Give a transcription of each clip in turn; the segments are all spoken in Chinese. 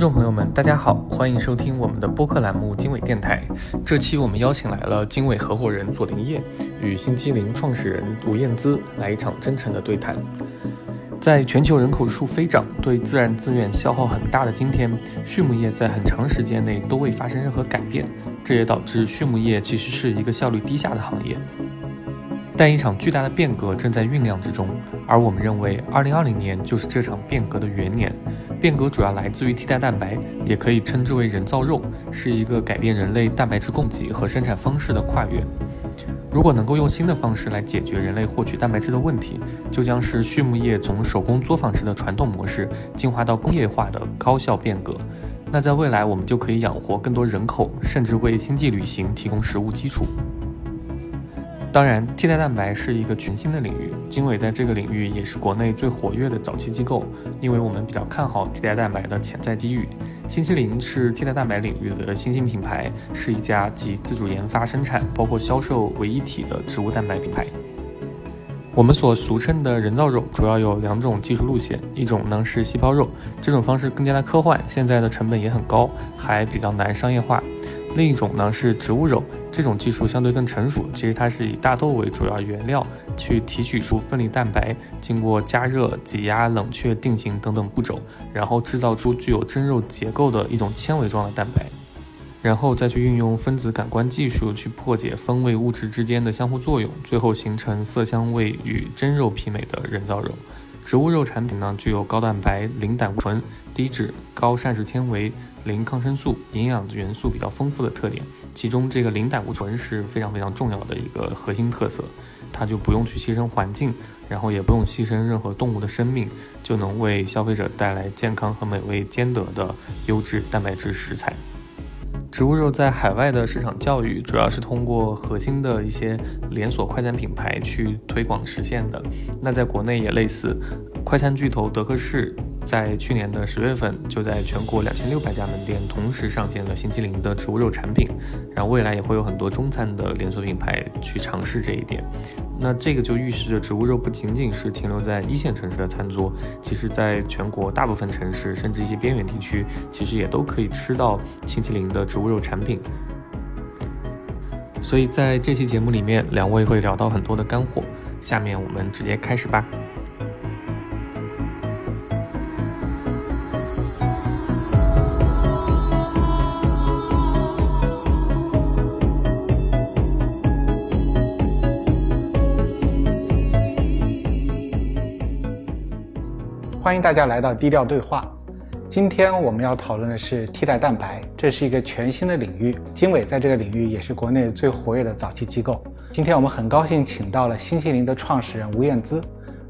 众朋友们，大家好，欢迎收听我们的播客栏目经纬电台。这期我们邀请来了经纬合伙人左林业与新机灵创始人吴燕姿来一场真诚的对谈。在全球人口数飞涨、对自然资源消耗很大的今天，畜牧业在很长时间内都未发生任何改变，这也导致畜牧业其实是一个效率低下的行业。但一场巨大的变革正在酝酿之中，而我们认为，2020年就是这场变革的元年。变革主要来自于替代蛋白，也可以称之为人造肉，是一个改变人类蛋白质供给和生产方式的跨越。如果能够用新的方式来解决人类获取蛋白质的问题，就将是畜牧业从手工作坊式的传统模式进化到工业化的高效变革。那在未来，我们就可以养活更多人口，甚至为星际旅行提供食物基础。当然，替代蛋白是一个全新的领域，经纬在这个领域也是国内最活跃的早期机构，因为我们比较看好替代蛋白的潜在机遇。星期零是替代蛋白领域的新兴品牌，是一家集自主研发、生产包括销售为一体的植物蛋白品牌。我们所俗称的人造肉主要有两种技术路线，一种呢是细胞肉，这种方式更加的科幻，现在的成本也很高，还比较难商业化。另一种呢是植物肉，这种技术相对更成熟。其实它是以大豆为主要原料，去提取出分离蛋白，经过加热、挤压、冷却、定型等等步骤，然后制造出具有真肉结构的一种纤维状的蛋白，然后再去运用分子感官技术去破解风味物质之间的相互作用，最后形成色香味与真肉媲美的人造肉。植物肉产品呢，具有高蛋白、零胆固醇、低脂、高膳食纤维。零抗生素，营养元素比较丰富的特点，其中这个零胆固醇是非常非常重要的一个核心特色，它就不用去牺牲环境，然后也不用牺牲任何动物的生命，就能为消费者带来健康和美味兼得的优质蛋白质食材。植物肉在海外的市场教育主要是通过核心的一些连锁快餐品牌去推广实现的，那在国内也类似，快餐巨头德克士。在去年的十月份，就在全国两千六百家门店同时上线了新麒麟的植物肉产品，然后未来也会有很多中餐的连锁品牌去尝试这一点。那这个就预示着植物肉不仅仅是停留在一线城市的餐桌，其实在全国大部分城市，甚至一些边远地区，其实也都可以吃到新麒麟的植物肉产品。所以在这期节目里面，两位会聊到很多的干货。下面我们直接开始吧。欢迎大家来到低调对话。今天我们要讨论的是替代蛋白，这是一个全新的领域。经纬在这个领域也是国内最活跃的早期机构。今天我们很高兴请到了新西林的创始人吴燕姿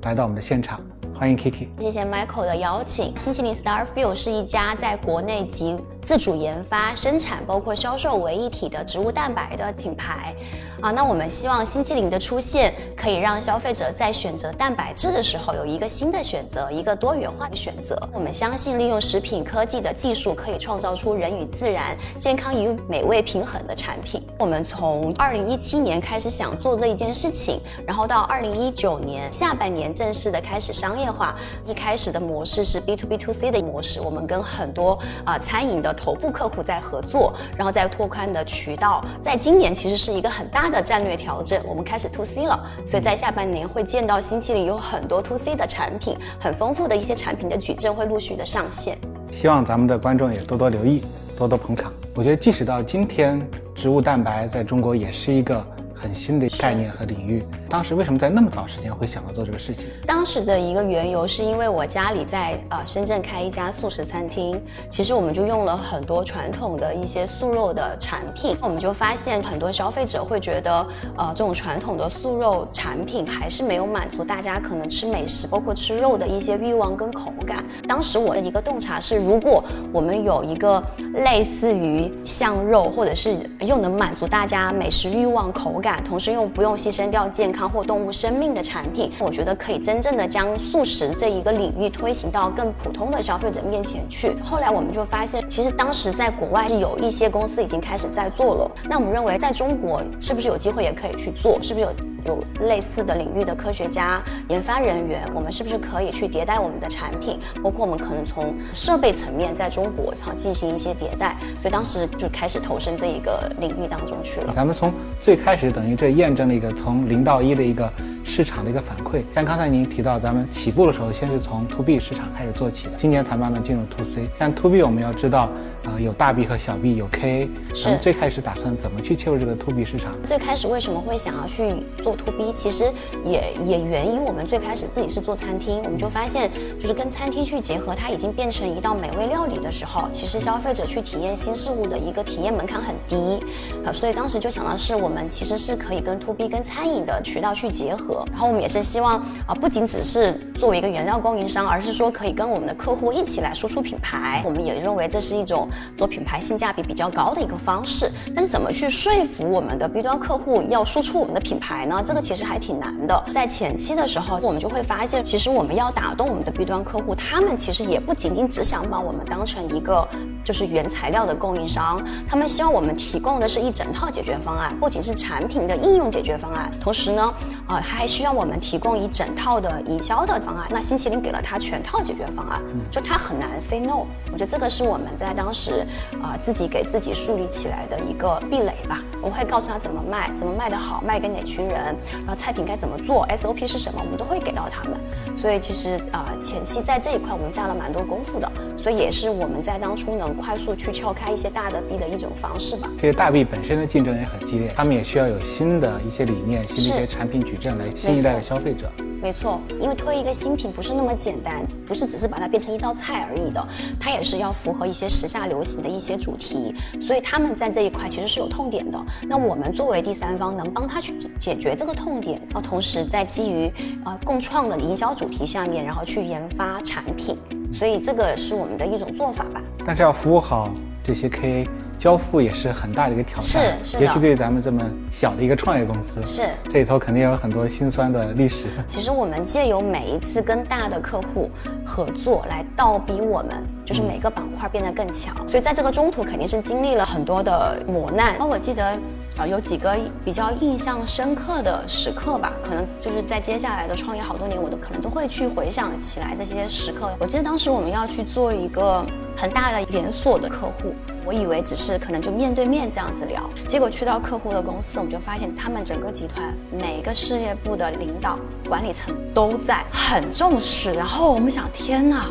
来到我们的现场。欢迎 Kiki，谢谢 Michael 的邀请。新麒麟 Starfield 是一家在国内集自主研发、生产包括销售为一体的植物蛋白的品牌。啊，那我们希望新麒麟的出现可以让消费者在选择蛋白质的时候有一个新的选择，一个多元化的选择。我们相信利用食品科技的技术，可以创造出人与自然、健康与美味平衡的产品。我们从二零一七年开始想做这一件事情，然后到二零一九年下半年正式的开始商业。话一开始的模式是 B to B to C 的模式，我们跟很多啊餐饮的头部客户在合作，然后再拓宽的渠道。在今年其实是一个很大的战略调整，我们开始 To C 了，所以在下半年会见到新期里有很多 To C 的产品，很丰富的一些产品的矩阵会陆续的上线。希望咱们的观众也多多留意，多多捧场。我觉得即使到今天，植物蛋白在中国也是一个。很新的概念和领域，当时为什么在那么早时间会想要做这个事情？当时的一个缘由是因为我家里在呃深圳开一家素食餐厅，其实我们就用了很多传统的一些素肉的产品，我们就发现很多消费者会觉得，呃这种传统的素肉产品还是没有满足大家可能吃美食，包括吃肉的一些欲望跟口感。当时我的一个洞察是，如果我们有一个类似于像肉，或者是又能满足大家美食欲望口感。同时又不用牺牲掉健康或动物生命的产品，我觉得可以真正的将素食这一个领域推行到更普通的消费者面前去。后来我们就发现，其实当时在国外是有一些公司已经开始在做了。那我们认为，在中国是不是有机会也可以去做？是不是有？有类似的领域的科学家、研发人员，我们是不是可以去迭代我们的产品？包括我们可能从设备层面在中国然后进行一些迭代，所以当时就开始投身这一个领域当中去了。咱们从最开始等于这验证了一个从零到一的一个市场的一个反馈。像刚才您提到，咱们起步的时候先是从 to B 市场开始做起的，今年才慢慢进入 to C。但 to B 我们要知道，呃，有大 B 和小 B，有 KA。是。最开始打算怎么去切入这个 to B 市场？最开始为什么会想要去做？to B 其实也也源于我们最开始自己是做餐厅，我们就发现就是跟餐厅去结合，它已经变成一道美味料理的时候，其实消费者去体验新事物的一个体验门槛很低，啊，所以当时就想到是我们其实是可以跟 To B 跟餐饮的渠道去结合，然后我们也是希望啊，不仅只是作为一个原料供应商，而是说可以跟我们的客户一起来输出品牌，我们也认为这是一种做品牌性价比比较高的一个方式，但是怎么去说服我们的 B 端客户要输出我们的品牌呢？这个其实还挺难的。在前期的时候，我们就会发现，其实我们要打动我们的 B 端客户，他们其实也不仅仅只想把我们当成一个就是原材料的供应商，他们希望我们提供的是一整套解决方案，不仅是产品的应用解决方案，同时呢，啊，还需要我们提供一整套的营销的方案。那新麒麟给了他全套解决方案，就他很难 say no。我觉得这个是我们在当时啊自己给自己树立起来的一个壁垒吧。我们会告诉他怎么卖，怎么卖得好，卖给哪群人。然后菜品该怎么做，SOP 是什么，我们都会给到他们。所以其实啊，前期在这一块我们下了蛮多功夫的，所以也是我们在当初能快速去撬开一些大的 B 的一种方式吧。这些大 B 本身的竞争也很激烈，他们也需要有新的一些理念、新的一些产品矩阵来新一代的消费者。没错，因为推一个新品不是那么简单，不是只是把它变成一道菜而已的，它也是要符合一些时下流行的一些主题，所以他们在这一块其实是有痛点的。那我们作为第三方，能帮他去解决这个痛点，然后同时在基于啊共创的营销主题下面，然后去研发产品，所以这个是我们的一种做法吧。但是要服务好这些 KA。交付也是很大的一个挑战，是是尤其对咱们这么小的一个创业公司，是这里头肯定有很多辛酸的历史。其实我们借由每一次跟大的客户合作，来倒逼我们，就是每个板块变得更强。所以在这个中途肯定是经历了很多的磨难。然后我记得啊，有几个比较印象深刻的时刻吧，可能就是在接下来的创业好多年，我都可能都会去回想起来这些时刻。我记得当时我们要去做一个很大的连锁的客户。我以为只是可能就面对面这样子聊，结果去到客户的公司，我们就发现他们整个集团每个事业部的领导、管理层都在，很重视。然后我们想，天哪，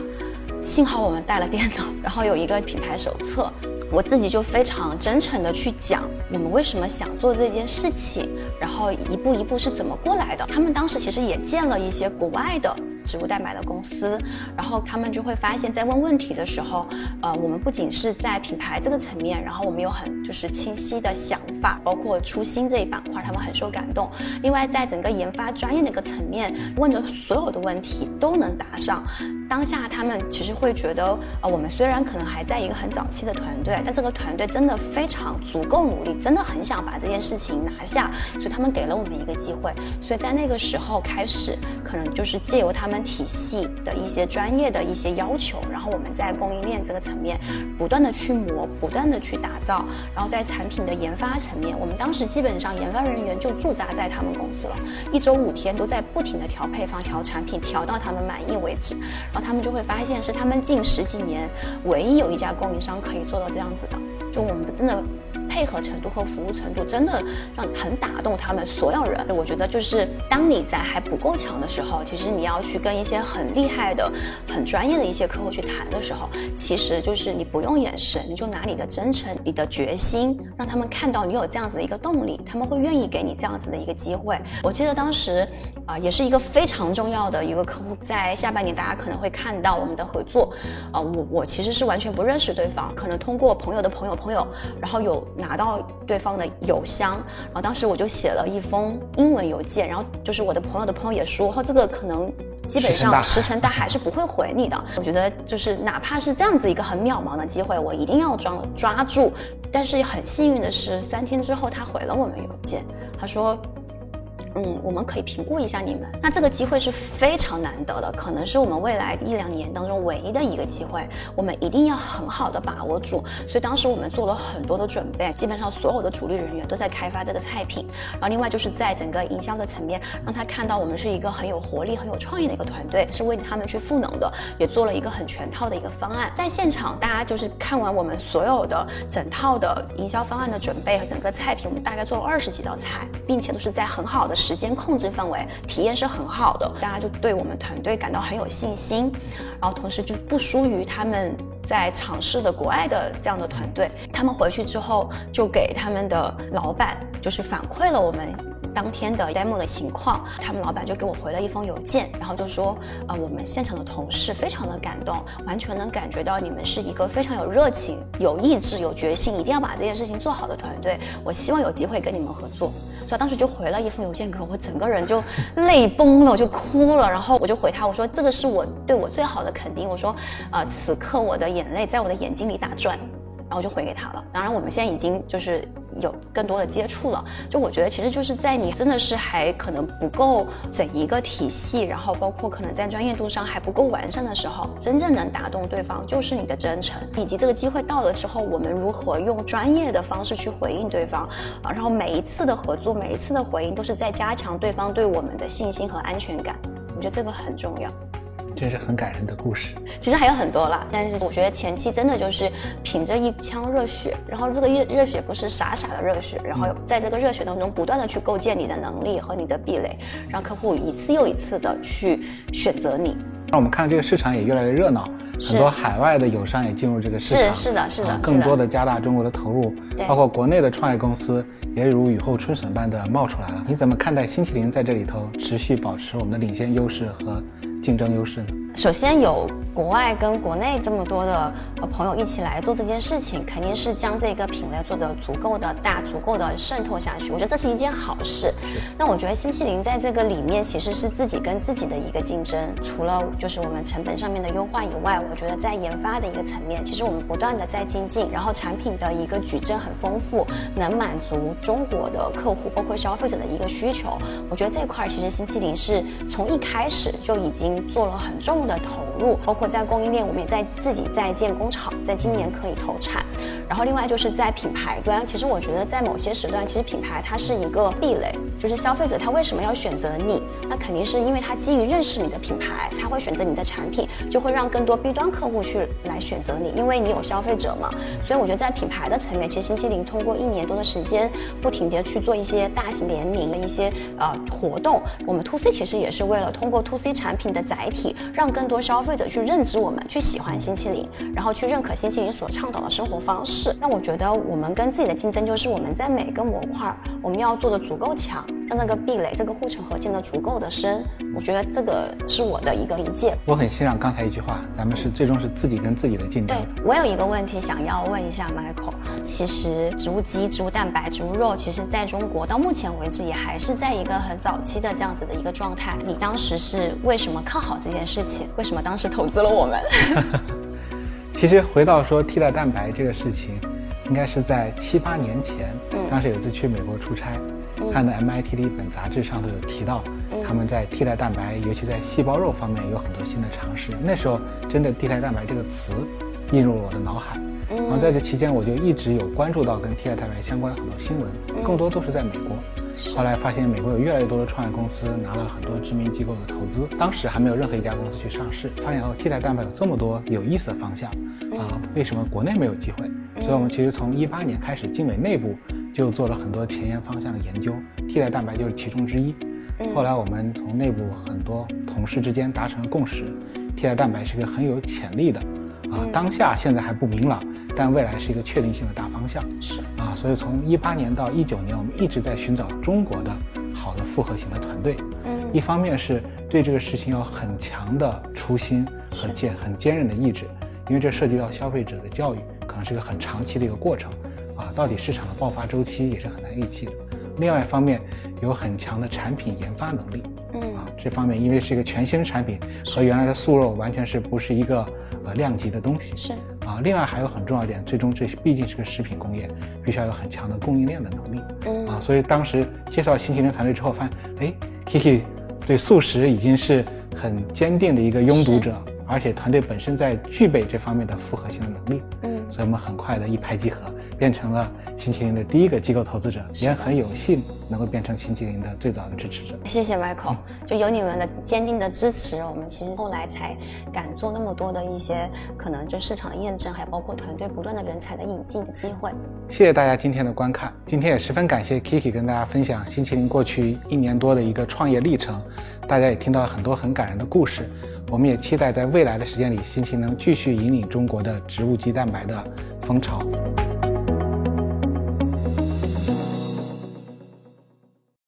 幸好我们带了电脑，然后有一个品牌手册，我自己就非常真诚的去讲我们为什么想做这件事情，然后一步一步是怎么过来的。他们当时其实也见了一些国外的。植物代码的公司，然后他们就会发现，在问问题的时候，呃，我们不仅是在品牌这个层面，然后我们有很就是清晰的想法，包括初心这一板块，他们很受感动。另外，在整个研发专业的一个层面，问的所有的问题都能答上。当下他们其实会觉得，呃，我们虽然可能还在一个很早期的团队，但这个团队真的非常足够努力，真的很想把这件事情拿下，所以他们给了我们一个机会。所以在那个时候开始，可能就是借由他们体系的一些专业的一些要求，然后我们在供应链这个层面不断的去磨，不断的去打造，然后在产品的研发层面，我们当时基本上研发人员就驻扎在他们公司了，一周五天都在不停的调配方、调产品，调到他们满意为止。然后他们就会发现，是他们近十几年唯一有一家供应商可以做到这样子的。就我们的真的。配合程度和服务程度真的让很打动他们所有人。我觉得就是当你在还不够强的时候，其实你要去跟一些很厉害的、很专业的一些客户去谈的时候，其实就是你不用眼神，你就拿你的真诚、你的决心，让他们看到你有这样子的一个动力，他们会愿意给你这样子的一个机会。我记得当时啊，也是一个非常重要的一个客户，在下半年大家可能会看到我们的合作。啊，我我其实是完全不认识对方，可能通过朋友的朋友朋友，然后有。拿到对方的邮箱，然后当时我就写了一封英文邮件，然后就是我的朋友的朋友也说，哦，这个可能基本上石沉大海是不会回你的。我觉得就是哪怕是这样子一个很渺茫的机会，我一定要抓抓住。但是很幸运的是，三天之后他回了我们邮件，他说。嗯，我们可以评估一下你们。那这个机会是非常难得的，可能是我们未来一两年当中唯一的一个机会，我们一定要很好的把握住。所以当时我们做了很多的准备，基本上所有的主力人员都在开发这个菜品。然后另外就是在整个营销的层面，让他看到我们是一个很有活力、很有创意的一个团队，是为他们去赋能的，也做了一个很全套的一个方案。在现场，大家就是看完我们所有的整套的营销方案的准备和整个菜品，我们大概做了二十几道菜，并且都是在很好的时。时间控制范围，体验是很好的，大家就对我们团队感到很有信心，然后同时就不输于他们在尝试的国外的这样的团队。他们回去之后就给他们的老板就是反馈了我们。当天的 demo 的情况，他们老板就给我回了一封邮件，然后就说，呃，我们现场的同事非常的感动，完全能感觉到你们是一个非常有热情、有意志、有决心，一定要把这件事情做好的团队。我希望有机会跟你们合作，所以当时就回了一封邮件给我，我整个人就泪崩了，我就哭了，然后我就回他，我说这个是我对我最好的肯定，我说，呃，此刻我的眼泪在我的眼睛里打转。然后就回给他了。当然，我们现在已经就是有更多的接触了。就我觉得，其实就是在你真的是还可能不够整一个体系，然后包括可能在专业度上还不够完善的时候，真正能打动对方就是你的真诚，以及这个机会到了之后，我们如何用专业的方式去回应对方啊。然后每一次的合作，每一次的回应，都是在加强对方对我们的信心和安全感。我觉得这个很重要。真是很感人的故事。其实还有很多啦，但是我觉得前期真的就是凭着一腔热血，然后这个热热血不是傻傻的热血，然后在这个热血当中不断的去构建你的能力和你的壁垒，让客户一次又一次的去选择你。那我们看这个市场也越来越热闹，很多海外的友商也进入这个市场，是是的，是的，更多的加大中国的投入，包括国内的创业公司也如雨后春笋般的冒出来了。你怎么看待新麒麟在这里头持续保持我们的领先优势和？竞争优势呢？首先有国外跟国内这么多的朋友一起来做这件事情，肯定是将这个品类做得足够的大，足够的渗透下去。我觉得这是一件好事。那我觉得新麒麟在这个里面其实是自己跟自己的一个竞争，除了就是我们成本上面的优化以外，我觉得在研发的一个层面，其实我们不断的在精进，然后产品的一个矩阵很丰富，能满足中国的客户包括消费者的一个需求。我觉得这块其实新麒麟是从一开始就已经。做了很重的投入，包括在供应链，我们也在自己在建工厂，在今年可以投产。然后另外就是在品牌端，其实我觉得在某些时段，其实品牌它是一个壁垒，就是消费者他为什么要选择你？那肯定是因为他基于认识你的品牌，他会选择你的产品，就会让更多 B 端客户去来选择你，因为你有消费者嘛。所以我觉得在品牌的层面，其实新麒麟通过一年多的时间，不停的去做一些大型联名的一些呃活动。我们 To C 其实也是为了通过 To C 产品的载体，让更多消费者去认知我们，去喜欢新麒麟，然后去认可新麒麟所倡导的生活方式。那我觉得我们跟自己的竞争就是我们在每个模块，我们要做的足够强，让这个壁垒、这个护城河建得足够的深。我觉得这个是我的一个理解。我很欣赏刚才一句话，咱们是最终是自己跟自己的竞争。对我有一个问题想要问一下 Michael，其实植物基、植物蛋白、植物肉，其实在中国到目前为止也还是在一个很早期的这样子的一个状态。你当时是为什么看好这件事情？为什么当时投资了我们？其实回到说替代蛋白这个事情，应该是在七八年前，当时有一次去美国出差，看的 MIT 的一本杂志上都有提到，他们在替代蛋白，尤其在细胞肉方面有很多新的尝试。那时候真的替代蛋白这个词映入了我的脑海。然后在这期间，我就一直有关注到跟替代蛋白相关的很多新闻，更多都是在美国。后来发现美国有越来越多的创业公司拿了很多知名机构的投资，当时还没有任何一家公司去上市。发现哦，替代蛋白有这么多有意思的方向，啊，为什么国内没有机会？所以我们其实从一八年开始，经纬内部就做了很多前沿方向的研究，替代蛋白就是其中之一。后来我们从内部很多同事之间达成了共识，替代蛋白是个很有潜力的。啊，当下现在还不明朗，但未来是一个确定性的大方向。是啊，所以从一八年到一九年，我们一直在寻找中国的好的复合型的团队。嗯，一方面是对这个事情有很强的初心和坚很坚韧的意志，因为这涉及到消费者的教育，可能是一个很长期的一个过程。啊，到底市场的爆发周期也是很难预期的。另外一方面，有很强的产品研发能力。嗯啊，这方面，因为是一个全新的产品，和原来的素肉完全是不是一个呃量级的东西。是啊，另外还有很重要一点，最终这毕竟是个食品工业，必须要有很强的供应链的能力。嗯啊，所以当时介绍新麒麟团队之后，发现，哎，Kiki 对素食已经是很坚定的一个拥堵者，而且团队本身在具备这方面的复合性的能力。嗯所以我们很快的一拍即合，变成了新麒麟的第一个机构投资者，也很有幸能够变成新麒麟的最早的支持者。谢谢 Michael，就有你们的坚定的支持，我们其实后来才敢做那么多的一些可能就市场的验证，还包括团队不断的人才的引进的机会。谢谢大家今天的观看，今天也十分感谢 Kiki 跟大家分享新麒麟过去一年多的一个创业历程，大家也听到了很多很感人的故事。我们也期待在未来的时间里，新奇能继续引领中国的植物基蛋白的风潮。